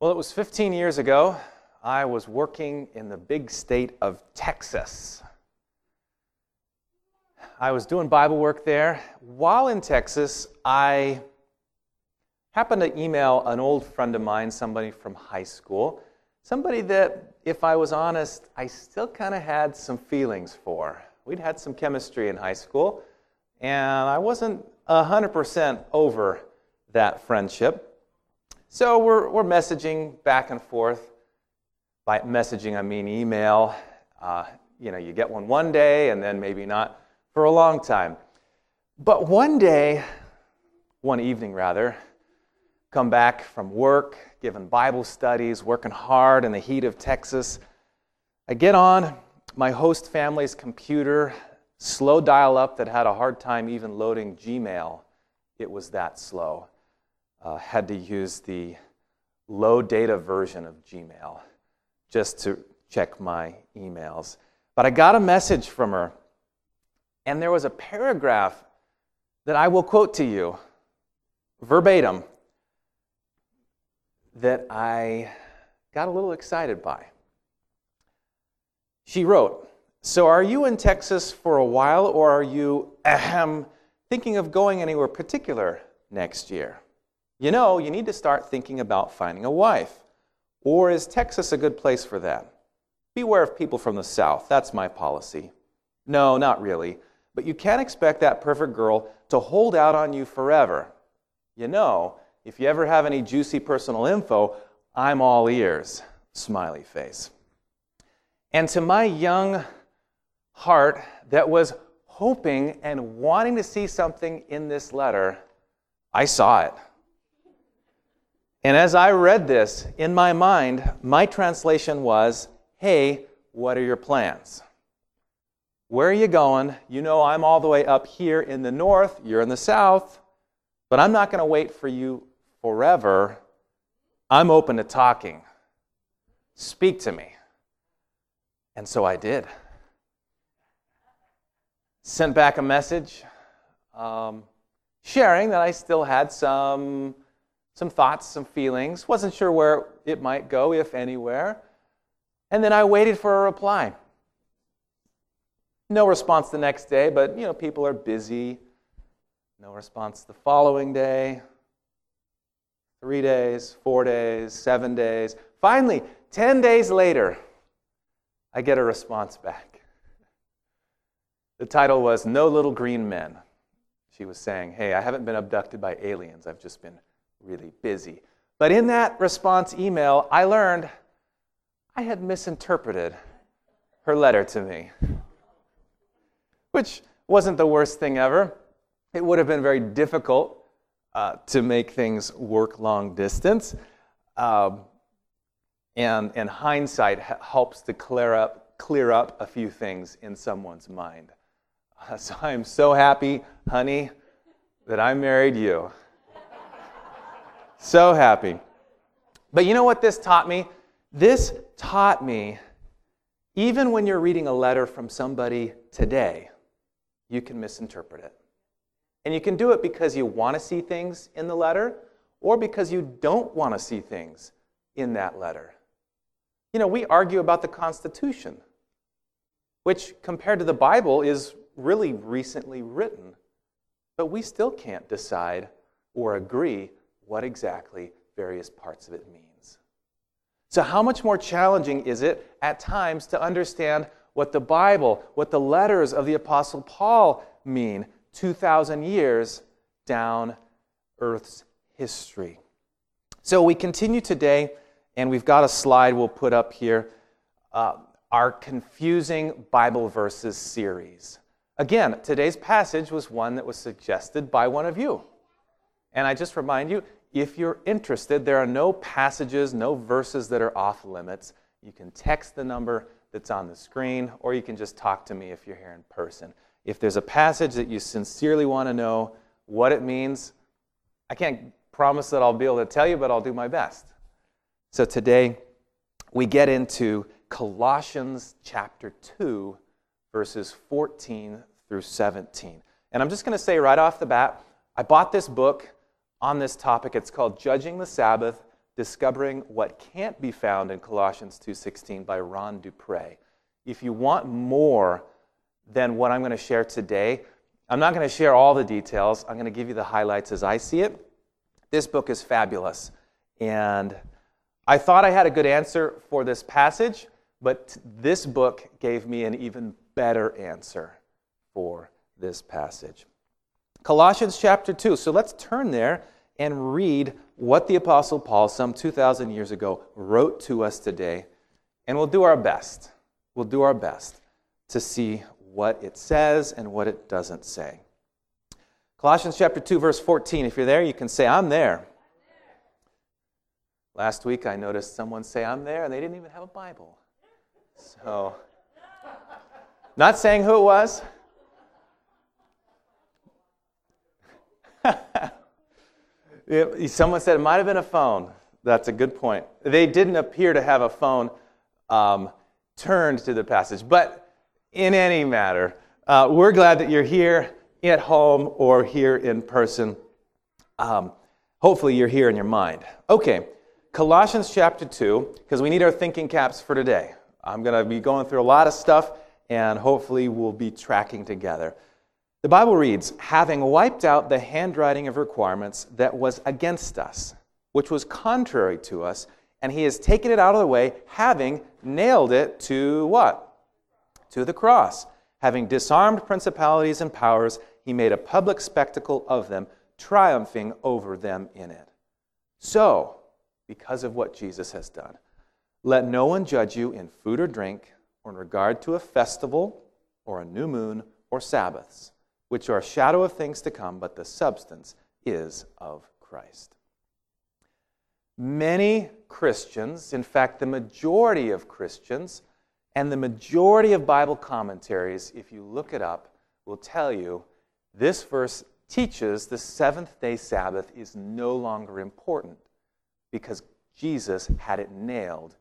Well, it was 15 years ago. I was working in the big state of Texas. I was doing Bible work there. While in Texas, I happened to email an old friend of mine, somebody from high school, somebody that, if I was honest, I still kind of had some feelings for. We'd had some chemistry in high school, and I wasn't 100% over that friendship. So we're, we're messaging back and forth. By messaging, I mean email. Uh, you know, you get one one day and then maybe not for a long time. But one day, one evening rather, come back from work, giving Bible studies, working hard in the heat of Texas. I get on my host family's computer, slow dial up that had a hard time even loading Gmail. It was that slow uh, had to use the low data version of Gmail just to check my emails. But I got a message from her, and there was a paragraph that I will quote to you verbatim that I got a little excited by. She wrote, So are you in Texas for a while, or are you ahem, thinking of going anywhere particular next year? You know, you need to start thinking about finding a wife. Or is Texas a good place for that? Beware of people from the South. That's my policy. No, not really. But you can't expect that perfect girl to hold out on you forever. You know, if you ever have any juicy personal info, I'm all ears. Smiley face. And to my young heart that was hoping and wanting to see something in this letter, I saw it. And as I read this, in my mind, my translation was, Hey, what are your plans? Where are you going? You know, I'm all the way up here in the north, you're in the south, but I'm not going to wait for you forever. I'm open to talking. Speak to me. And so I did. Sent back a message um, sharing that I still had some some thoughts, some feelings. Wasn't sure where it might go, if anywhere. And then I waited for a reply. No response the next day, but you know, people are busy. No response the following day. Three days, four days, seven days. Finally, 10 days later, I get a response back. The title was No Little Green Men. She was saying, Hey, I haven't been abducted by aliens. I've just been really busy. But in that response email, I learned I had misinterpreted her letter to me, which wasn't the worst thing ever. It would have been very difficult uh, to make things work long distance. Um, and, and hindsight helps to clear up, clear up a few things in someone's mind. Uh, so I'm so happy, honey, that I married you. So happy. But you know what this taught me? This taught me even when you're reading a letter from somebody today, you can misinterpret it. And you can do it because you want to see things in the letter or because you don't want to see things in that letter. You know, we argue about the Constitution, which compared to the Bible is really recently written, but we still can't decide or agree what exactly various parts of it means. So how much more challenging is it at times to understand what the Bible, what the letters of the apostle Paul mean 2000 years down earth's history. So we continue today and we've got a slide we'll put up here uh, our confusing Bible verses series. Again, today's passage was one that was suggested by one of you. And I just remind you, if you're interested, there are no passages, no verses that are off limits. You can text the number that's on the screen, or you can just talk to me if you're here in person. If there's a passage that you sincerely want to know what it means, I can't promise that I'll be able to tell you, but I'll do my best. So today, we get into Colossians chapter 2, verses 14 through 17. And I'm just going to say right off the bat, I bought this book on this topic. It's called Judging the Sabbath Discovering What Can't Be Found in Colossians 2:16 by Ron du Preez. If you want more than what I'm going to share today, I'm not going to share all the details. I'm going to give you the highlights as I see it. This book is fabulous. And I thought I had a good answer for this passage, but this book gave me an even better answer for this passage. Colossians chapter 2. So let's turn there and read what the Apostle Paul, some 2,000 years ago, wrote to us today. And we'll do our best. We'll do our best to see what it says and what it doesn't say. Colossians chapter 2, verse 14. If you're there, you can say, I'm there. Last week I noticed someone say, I'm there, and they didn't even have a Bible. So, not saying who it was. Someone said it might have been a phone. That's a good point. They didn't appear to have a phone um, turned to the passage. But in any matter, uh, we're glad that you're here at home or here in person. Um, hopefully, you're here in your mind. Okay, Colossians chapter 2, because we need our thinking caps for today. I'm going to be going through a lot of stuff, and hopefully, we'll be tracking together. The Bible reads, having wiped out the handwriting of requirements that was against us, which was contrary to us, and he has taken it out of the way, having nailed it to what? To the cross. Having disarmed principalities and powers, he made a public spectacle of them, triumphing over them in it. So, because of what Jesus has done, let no one judge you in food or drink, or in regard to a festival, or a new moon, or Sabbaths, which are a shadow of things to come, but the substance is of Christ. Many Christians, in fact, the majority of Christians, and the majority of Bible commentaries, if you look it up, will tell you this verse teaches the seventh day Sabbath is no longer important because Jesus had it nailed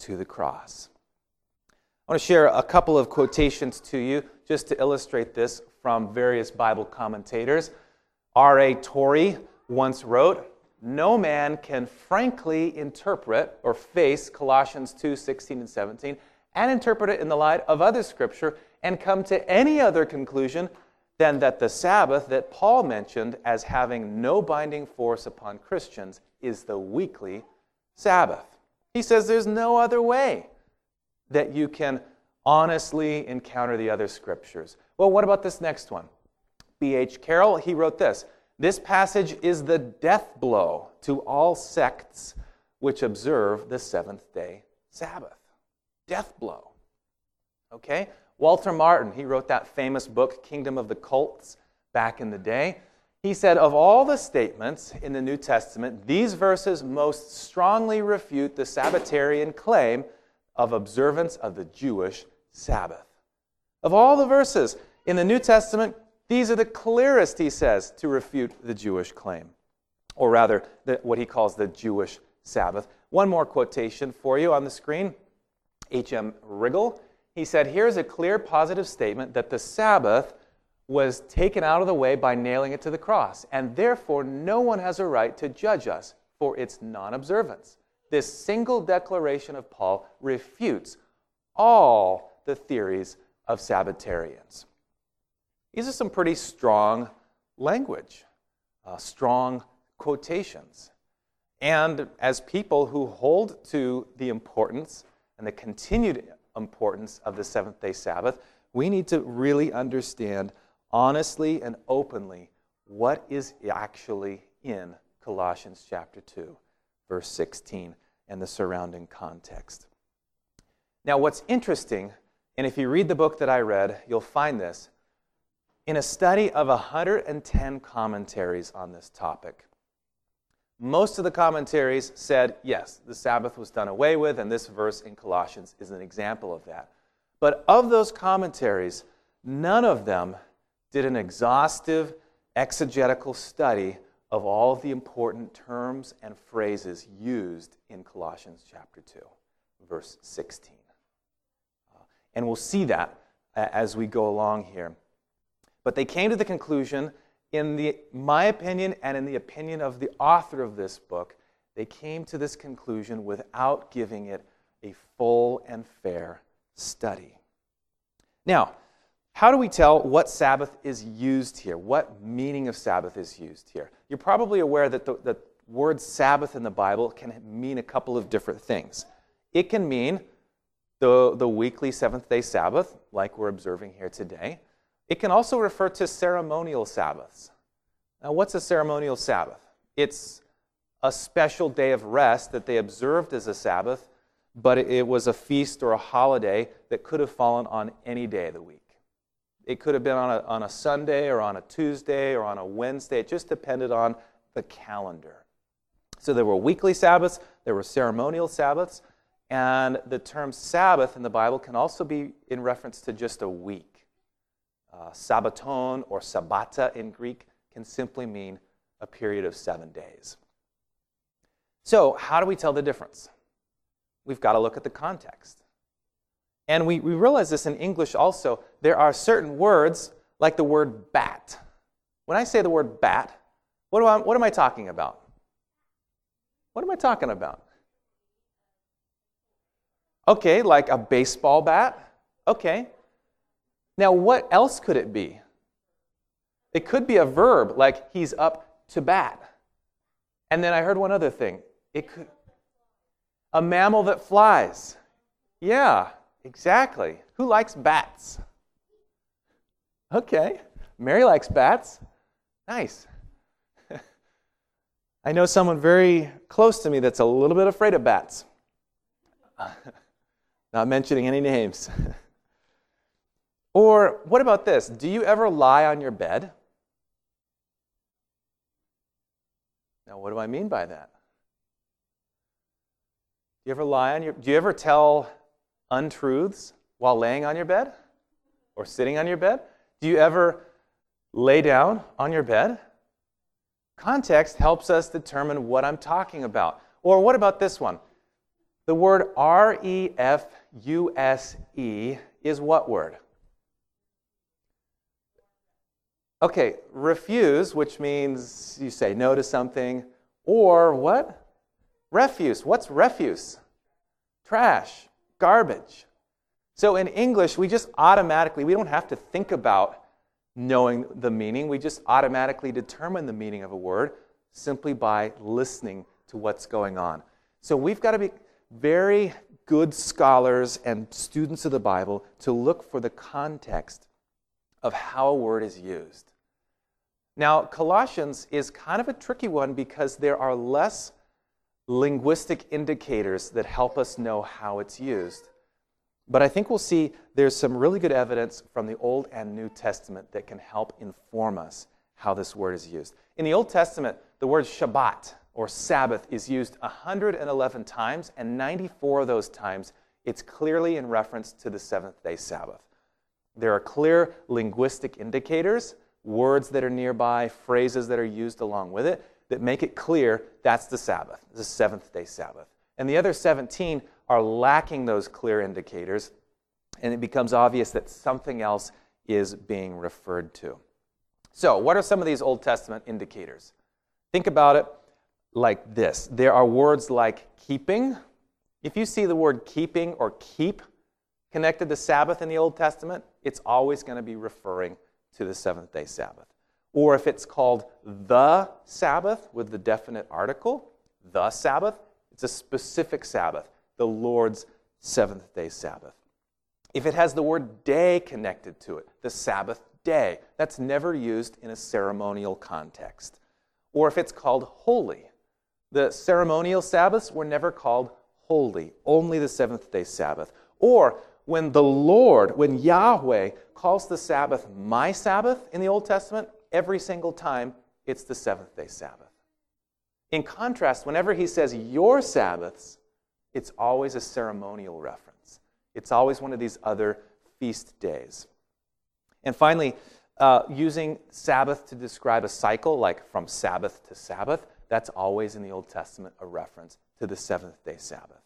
to the cross. I want to share a couple of quotations to you just to illustrate this from various Bible commentators. R.A. Torrey once wrote, No man can frankly interpret or face Colossians 2 16 and 17 and interpret it in the light of other scripture and come to any other conclusion than that the Sabbath that Paul mentioned as having no binding force upon Christians is the weekly Sabbath. He says there's no other way that you can honestly encounter the other scriptures. Well, what about this next one? B.H. Carroll, he wrote this This passage is the death blow to all sects which observe the seventh day Sabbath. Death blow. Okay? Walter Martin, he wrote that famous book, Kingdom of the Cults, back in the day. He said, Of all the statements in the New Testament, these verses most strongly refute the Sabbatarian claim of observance of the Jewish Sabbath. Of all the verses in the New Testament, these are the clearest, he says, to refute the Jewish claim, or rather, the, what he calls the Jewish Sabbath. One more quotation for you on the screen. H.M. Riegel he said, Here's a clear positive statement that the Sabbath was taken out of the way by nailing it to the cross, and therefore no one has a right to judge us for its non observance. This single declaration of Paul refutes all the theories of Sabbatarians. These are some pretty strong language, uh, strong quotations. And as people who hold to the importance and the continued importance of the seventh day Sabbath, we need to really understand honestly and openly what is actually in Colossians chapter 2, verse 16, and the surrounding context. Now, what's interesting, and if you read the book that I read, you'll find this. In a study of 110 commentaries on this topic, most of the commentaries said, yes, the Sabbath was done away with, and this verse in Colossians is an example of that. But of those commentaries, none of them did an exhaustive exegetical study of all of the important terms and phrases used in Colossians chapter 2, verse 16. Uh, and we'll see that as we go along here. But they came to the conclusion in the, my opinion and in the opinion of the author of this book, They came to this conclusion without giving it a full and fair study. Now, how do we tell what Sabbath is used here? What meaning of Sabbath is used here? You're probably aware that the, the word Sabbath in the Bible can mean a couple of different things. It can mean the, the weekly seventh day Sabbath, like we're observing here today. It can also refer to ceremonial Sabbaths. Now, what's a ceremonial Sabbath? It's a special day of rest that they observed as a Sabbath, but it was a feast or a holiday that could have fallen on any day of the week. It could have been on a, on a Sunday or on a Tuesday or on a Wednesday. It just depended on the calendar. So there were weekly Sabbaths, there were ceremonial Sabbaths, and the term Sabbath in the Bible can also be in reference to just a week. Uh, Sabbaton or Sabbata in Greek can simply mean a period of seven days. So, how do we tell the difference? We've got to look at the context. And we, we realize this in English also. There are certain words, like the word bat. When I say the word bat, what, do I, what am I talking about? What am I talking about? Okay, like a baseball bat. Okay. Now, what else could it be? It could be a verb, like he's up to bat. And then I heard one other thing. It could a mammal that flies. Yeah, Exactly. Who likes bats? Okay. Mary likes bats. Nice. I know someone very close to me that's a little bit afraid of bats. Not mentioning any names. or what about this? Do you ever lie on your bed? Now, what do I mean by that? Do you ever lie on your do you ever tell untruths while laying on your bed or sitting on your bed? Do you ever lay down on your bed? Context helps us determine what I'm talking about. Or what about this one? The word R E F U S E is what word? Okay, refuse, which means you say no to something, or what? Refuse. What's refuse? Trash garbage. So in English, we just automatically, we don't have to think about knowing the meaning. We just automatically determine the meaning of a word simply by listening to what's going on. So we've got to be very good scholars and students of the Bible to look for the context of how a word is used. Now, Colossians is kind of a tricky one because there are less linguistic indicators that help us know how it's used. But I think we'll see there's some really good evidence from the Old and New Testament that can help inform us how this word is used. In the Old Testament, the word Shabbat or Sabbath is used 111 times, and 94 of those times it's clearly in reference to the seventh day Sabbath. There are clear linguistic indicators, words that are nearby, phrases that are used along with it that make it clear that's the Sabbath, the seventh day Sabbath. And the other 17 are lacking those clear indicators, and it becomes obvious that something else is being referred to. So, what are some of these Old Testament indicators? Think about it like this there are words like keeping. If you see the word keeping or keep connected to Sabbath in the Old Testament, it's always going to be referring to the seventh day Sabbath. Or if it's called the Sabbath with the definite article, the Sabbath, it's a specific Sabbath, the Lord's seventh day Sabbath. If it has the word day connected to it, the Sabbath day, that's never used in a ceremonial context. Or if it's called holy, the ceremonial Sabbaths were never called holy, only the seventh day Sabbath. Or when the Lord, when Yahweh calls the Sabbath my Sabbath in the Old Testament, every single time it's the seventh day Sabbath. In contrast, whenever he says your Sabbaths, it's always a ceremonial reference. It's always one of these other feast days. And finally, uh, using Sabbath to describe a cycle, like from Sabbath to Sabbath, that's always in the Old Testament a reference to the seventh day Sabbath.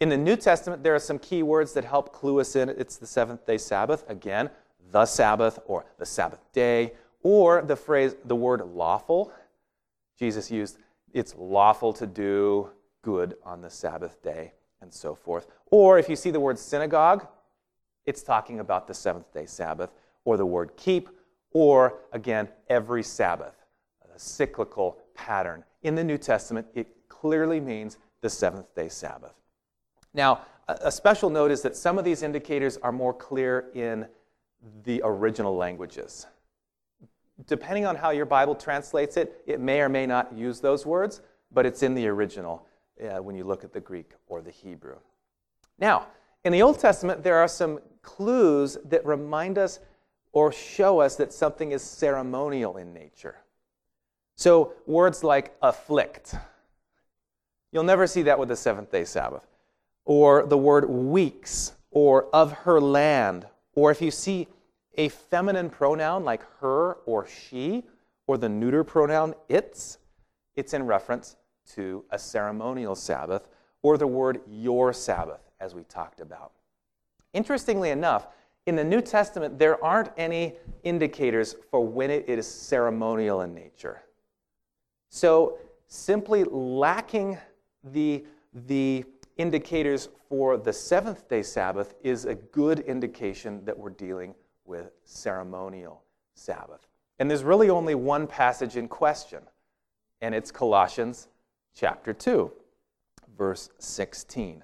In the New Testament, there are some key words that help clue us in. It's the seventh day Sabbath. Again, the Sabbath or the Sabbath day or the phrase, the word lawful. Jesus used it's lawful to do good on the Sabbath day, and so forth. Or if you see the word synagogue, it's talking about the seventh day Sabbath, or the word keep, or again, every Sabbath, a cyclical pattern. In the New Testament, it clearly means the seventh day Sabbath. Now, a special note is that some of these indicators are more clear in the original languages. Depending on how your Bible translates it, it may or may not use those words, but it's in the original uh, when you look at the Greek or the Hebrew. Now, in the Old Testament, there are some clues that remind us or show us that something is ceremonial in nature. So, words like afflict, you'll never see that with the seventh day Sabbath. Or the word weeks, or of her land, or if you see a feminine pronoun like her or she, or the neuter pronoun its, it's in reference to a ceremonial Sabbath, or the word your Sabbath, as we talked about. Interestingly enough, in the New Testament, there aren't any indicators for when it is ceremonial in nature. So, simply lacking the, the indicators for the seventh day Sabbath is a good indication that we're dealing with ceremonial Sabbath. And there's really only one passage in question, and it's Colossians chapter 2, verse 16.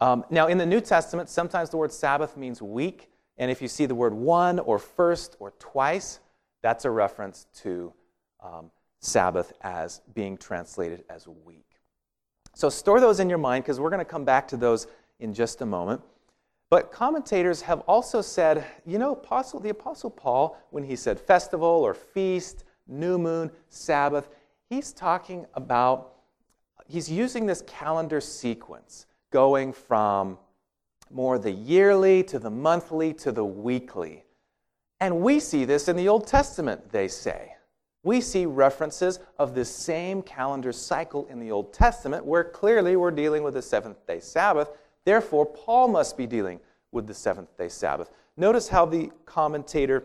Um, now, in the New Testament, sometimes the word Sabbath means week, and if you see the word one or first or twice, that's a reference to um, Sabbath as being translated as week. So store those in your mind because we're going to come back to those in just a moment. But commentators have also said, you know, Apostle, the Apostle Paul, when he said festival or feast, new moon, Sabbath, he's talking about, he's using this calendar sequence going from more the yearly to the monthly to the weekly. And we see this in the Old Testament, they say we see references of this same calendar cycle in the Old Testament, where clearly we're dealing with the seventh day Sabbath. Therefore, Paul must be dealing with the seventh day Sabbath. Notice how the commentator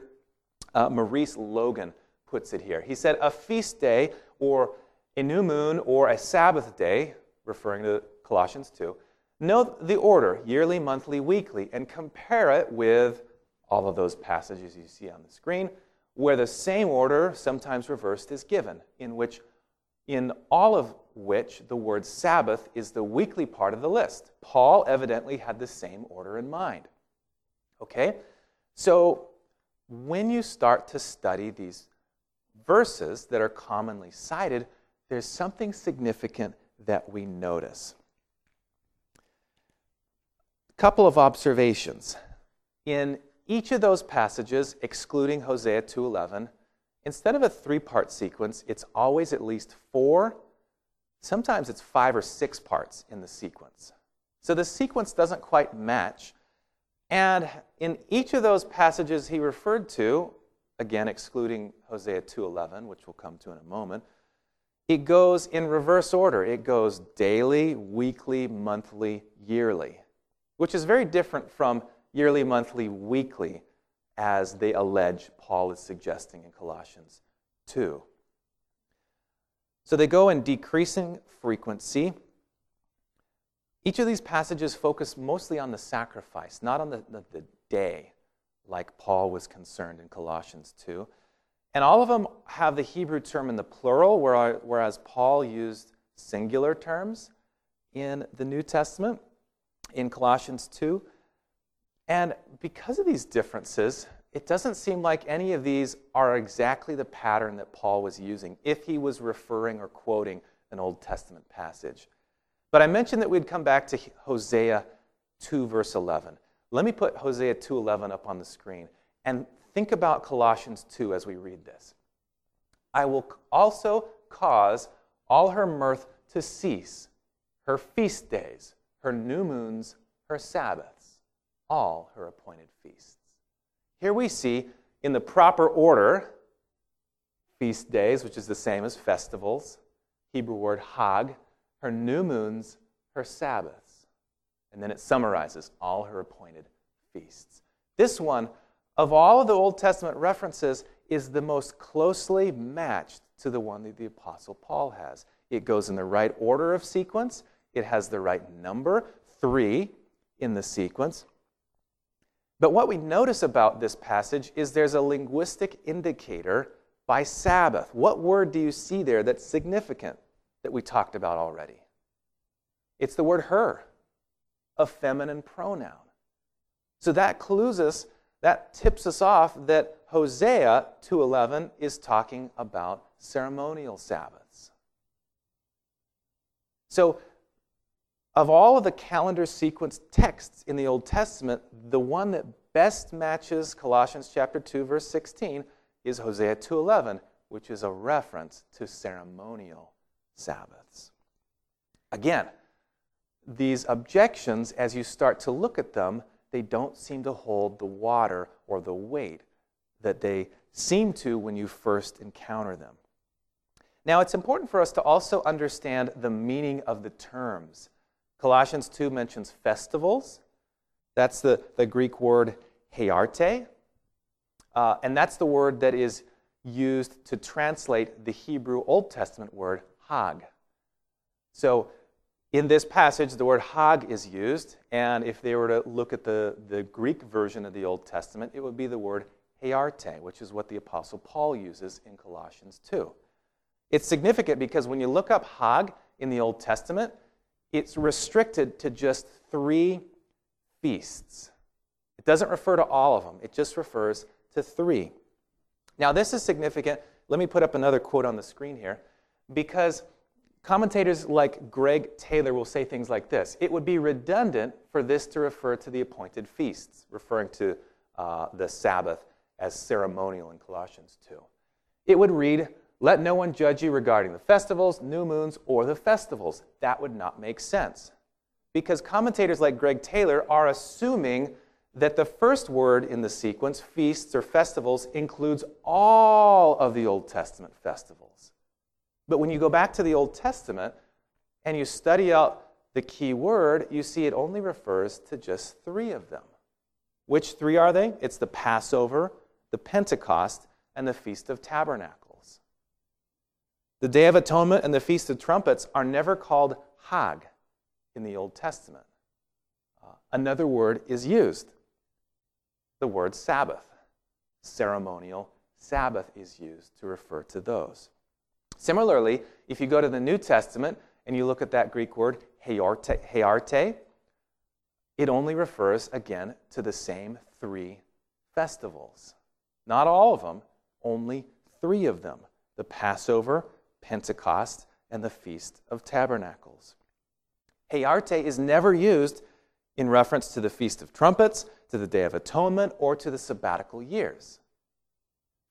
uh, Maurice Logan puts it here. He said, A feast day, or a new moon, or a Sabbath day, referring to Colossians 2, note the order yearly, monthly, weekly, and compare it with all of those passages you see on the screen where the same order, sometimes reversed, is given, in which in all of which the word Sabbath is the weekly part of the list. Paul evidently had the same order in mind. Okay? So when you start to study these verses that are commonly cited, there's something significant that we notice. A couple of observations. In each of those passages, excluding Hosea 2:11, instead of a three-part sequence, it's always at least four. Sometimes it's five or six parts in the sequence. So the sequence doesn't quite match. And in each of those passages he referred to, again excluding Hosea 2:11, which we'll come to in a moment, it goes in reverse order. It goes daily, weekly, monthly, yearly, which is very different from yearly, monthly, weekly, as they allege Paul is suggesting in Colossians 2. So they go in decreasing frequency. Each of these passages focus mostly on the sacrifice, not on the, the, the day, like Paul was concerned in Colossians 2. And all of them have the Hebrew term in the plural, whereas Paul used singular terms in the New Testament in Colossians 2. And because of these differences, it doesn't seem like any of these are exactly the pattern that Paul was using if he was referring or quoting an Old Testament passage. But I mentioned that we'd come back to Hosea 2 verse 11. Let me put Hosea 2:11 up on the screen and think about Colossians 2 as we read this. I will also cause all her mirth to cease, her feast days, her new moons, her sabbaths, all her appointed feasts. Here we see, in the proper order, feast days, which is the same as festivals, Hebrew word Hag, her new moons, her Sabbaths. And then it summarizes all her appointed feasts. This one, of all of the Old Testament references, is the most closely matched to the one that the Apostle Paul has. It goes in the right order of sequence, it has the right number, three in the sequence. But what we notice about this passage is there's a linguistic indicator by Sabbath. What word do you see there that's significant that we talked about already? It's the word her, a feminine pronoun. So that clues us, that tips us off that Hosea 2:11 is talking about ceremonial Sabbaths. So of all of the calendar sequence texts in the Old Testament, the one that best matches Colossians chapter 2 verse 16 is Hosea 2:11, which is a reference to ceremonial Sabbaths. Again, these objections as you start to look at them, they don't seem to hold the water or the weight that they seem to when you first encounter them. Now, it's important for us to also understand the meaning of the terms Colossians 2 mentions festivals. That's the, the Greek word heorte. Uh, and that's the word that is used to translate the Hebrew Old Testament word hag. So in this passage, the word hag is used. And if they were to look at the, the Greek version of the Old Testament, it would be the word heorte, which is what the Apostle Paul uses in Colossians 2. It's significant because when you look up hag in the Old Testament, it's restricted to just three feasts. It doesn't refer to all of them, it just refers to three. Now, this is significant. Let me put up another quote on the screen here because commentators like Greg Taylor will say things like this It would be redundant for this to refer to the appointed feasts, referring to uh, the Sabbath as ceremonial in Colossians 2. It would read, let no one judge you regarding the festivals, new moons, or the festivals. That would not make sense. Because commentators like Greg Taylor are assuming that the first word in the sequence, feasts or festivals, includes all of the Old Testament festivals. But when you go back to the Old Testament and you study out the key word, you see it only refers to just three of them. Which three are they? It's the Passover, the Pentecost, and the Feast of Tabernacles. The Day of Atonement and the Feast of Trumpets are never called Hag in the Old Testament. Uh, another word is used the word Sabbath. Ceremonial Sabbath is used to refer to those. Similarly, if you go to the New Testament and you look at that Greek word, heorte, it only refers again to the same three festivals. Not all of them, only three of them the Passover, Pentecost, and the Feast of Tabernacles. Heorte is never used in reference to the Feast of Trumpets, to the Day of Atonement, or to the sabbatical years.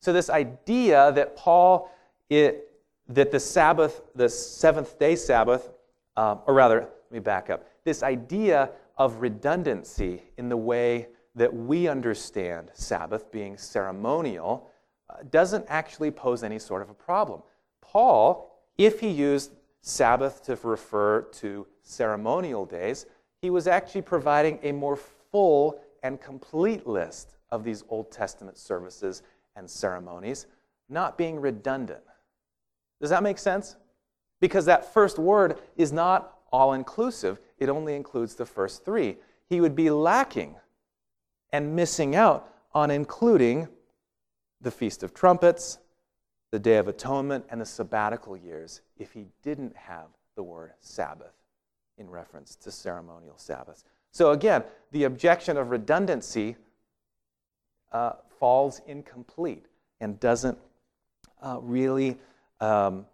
So, this idea that Paul, it, that the Sabbath, the seventh day Sabbath, um, or rather, let me back up, this idea of redundancy in the way that we understand Sabbath being ceremonial uh, doesn't actually pose any sort of a problem. Paul, if he used Sabbath to refer to ceremonial days, he was actually providing a more full and complete list of these Old Testament services and ceremonies, not being redundant. Does that make sense? Because that first word is not all inclusive, it only includes the first three. He would be lacking and missing out on including the Feast of Trumpets, the Day of Atonement, and the sabbatical years if he didn't have the word Sabbath in reference to ceremonial Sabbaths. So again, the objection of redundancy uh, falls incomplete and doesn't uh, really um,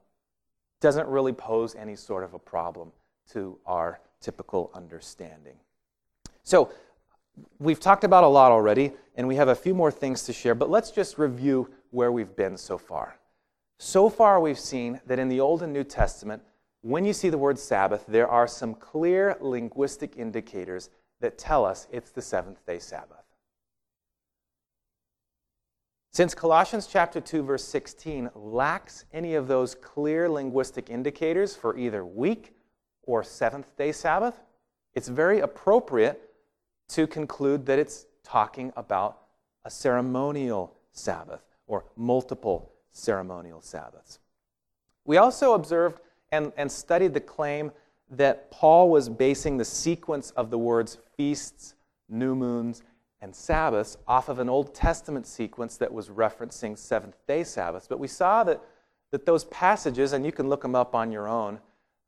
doesn't really pose any sort of a problem to our typical understanding. So we've talked about a lot already, and we have a few more things to share, but let's just review where we've been so far. So far, we've seen that in the Old and New Testament, when you see the word Sabbath, there are some clear linguistic indicators that tell us it's the seventh day Sabbath. Since Colossians chapter 2 verse 16 lacks any of those clear linguistic indicators for either week or seventh day Sabbath, it's very appropriate to conclude that it's talking about a ceremonial Sabbath or multiple ceremonial Sabbaths. We also observed and, and studied the claim that Paul was basing the sequence of the words feasts, new moons, and Sabbaths off of an Old Testament sequence that was referencing seventh day Sabbaths. But we saw that, that those passages, and you can look them up on your own,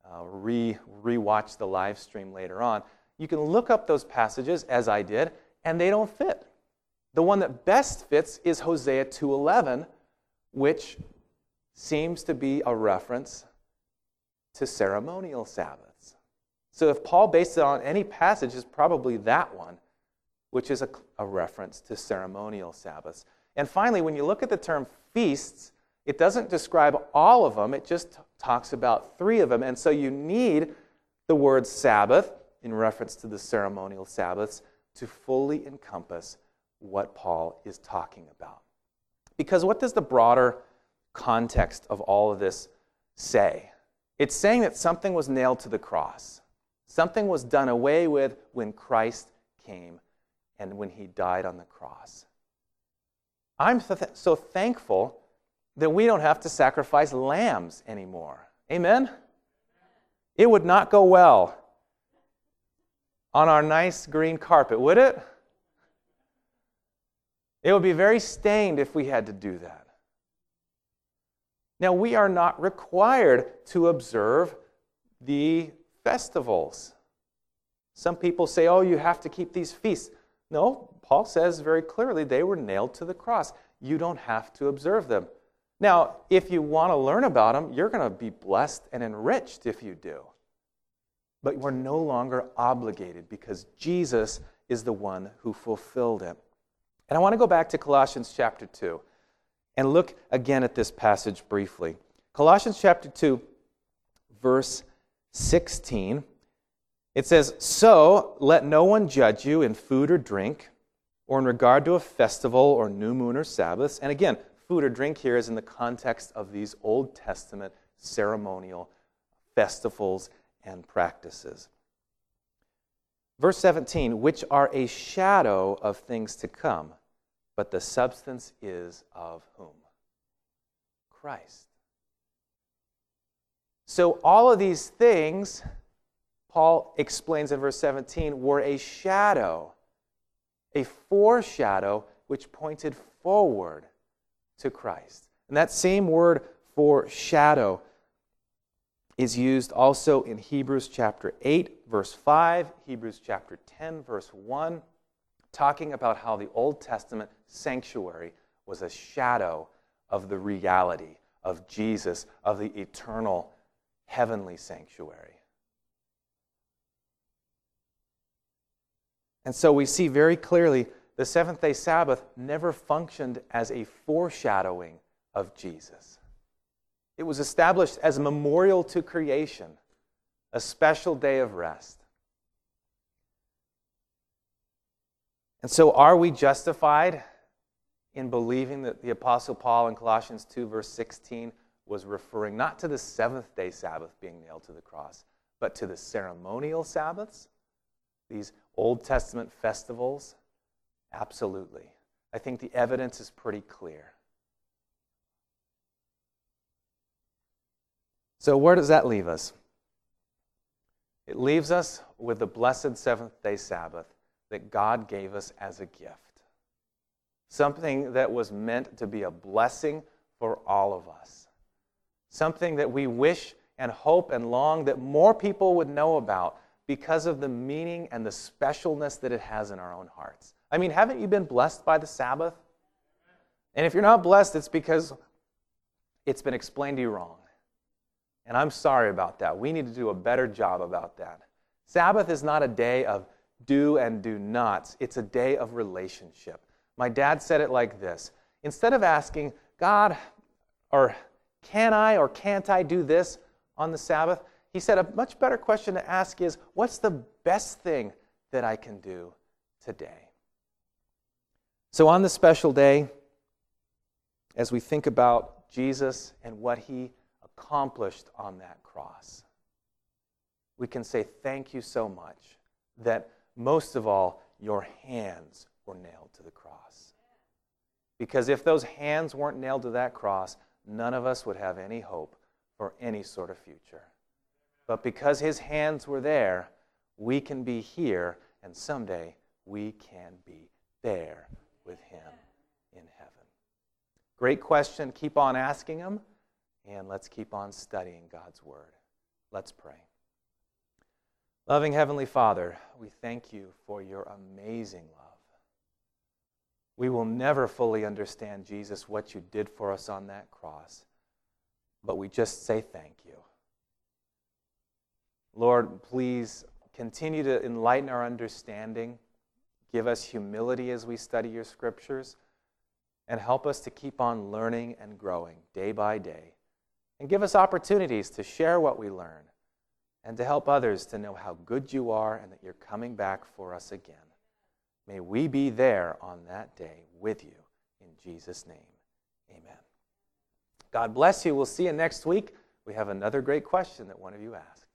uh, re watch the live stream later on. You can look up those passages as I did, and they don't fit. The one that best fits is Hosea 2:11, which seems to be a reference to ceremonial Sabbaths. So if Paul based it on any passage, it's probably that one which is a, a reference to ceremonial Sabbaths. And finally, when you look at the term feasts, it doesn't describe all of them, it just talks about three of them. And so you need the word Sabbath in reference to the ceremonial Sabbaths to fully encompass what Paul is talking about. Because what does the broader context of all of this say? It's saying that something was nailed to the cross, something was done away with when Christ came and when he died on the cross. I'm so thankful that we don't have to sacrifice lambs anymore. Amen? It would not go well on our nice green carpet, would it? It would be very stained if we had to do that. Now, we are not required to observe the festivals. Some people say, oh, you have to keep these feasts. No, Paul says very clearly they were nailed to the cross. You don't have to observe them. Now, if you want to learn about them, you're going to be blessed and enriched if you do. But we're no longer obligated because Jesus is the one who fulfilled it. And I want to go back to Colossians chapter 2 and look again at this passage briefly. Colossians chapter 2, verse 16. It says, So let no one judge you in food or drink, or in regard to a festival or new moon or Sabbaths. And again, food or drink here is in the context of these Old Testament ceremonial festivals and practices. Verse 17, which are a shadow of things to come, but the substance is of whom? Christ. So all of these things Paul explains in verse 17, were a shadow, a foreshadow which pointed forward to Christ. And that same word for shadow is used also in Hebrews chapter 8, verse 5, Hebrews chapter 10, verse 1, talking about how the Old Testament sanctuary was a shadow of the reality of Jesus, of the eternal heavenly sanctuary. And so we see very clearly the seventh day Sabbath never functioned as a foreshadowing of Jesus. It was established as a memorial to creation, a special day of rest. And so, are we justified in believing that the Apostle Paul in Colossians 2, verse 16, was referring not to the seventh day Sabbath being nailed to the cross, but to the ceremonial Sabbaths? These Old Testament festivals? Absolutely. I think the evidence is pretty clear. So, where does that leave us? It leaves us with the blessed seventh day Sabbath that God gave us as a gift. Something that was meant to be a blessing for all of us. Something that we wish and hope and long that more people would know about because of the meaning and the specialness that it has in our own hearts. I mean, haven't you been blessed by the Sabbath? And if you're not blessed, it's because it's been explained to you wrong. And I'm sorry about that. We need to do a better job about that. Sabbath is not a day of do and do nots, it's a day of relationship. My dad said it like this Instead of asking, God, or can I or can't I do this on the Sabbath? He said a much better question to ask is what's the best thing that I can do today? So, on this special day, as we think about Jesus and what he accomplished on that cross, we can say, Thank you so much that most of all, your hands were nailed to the cross. Because if those hands weren't nailed to that cross, none of us would have any hope for any sort of future. But because his hands were there, we can be here, and someday we can be there with him in heaven. Great question. Keep on asking them, and let's keep on studying God's word. Let's pray. Loving Heavenly Father, we thank you for your amazing love. We will never fully understand, Jesus, what you did for us on that cross, but we just say thank you. Lord, please continue to enlighten our understanding. Give us humility as we study your scriptures, and help us to keep on learning and growing day by day. And give us opportunities to share what we learn and to help others to know how good you are and that you're coming back for us again. May we be there on that day with you. In Jesus' name, amen. God bless you. We'll see you next week. We have another great question that one of you asked.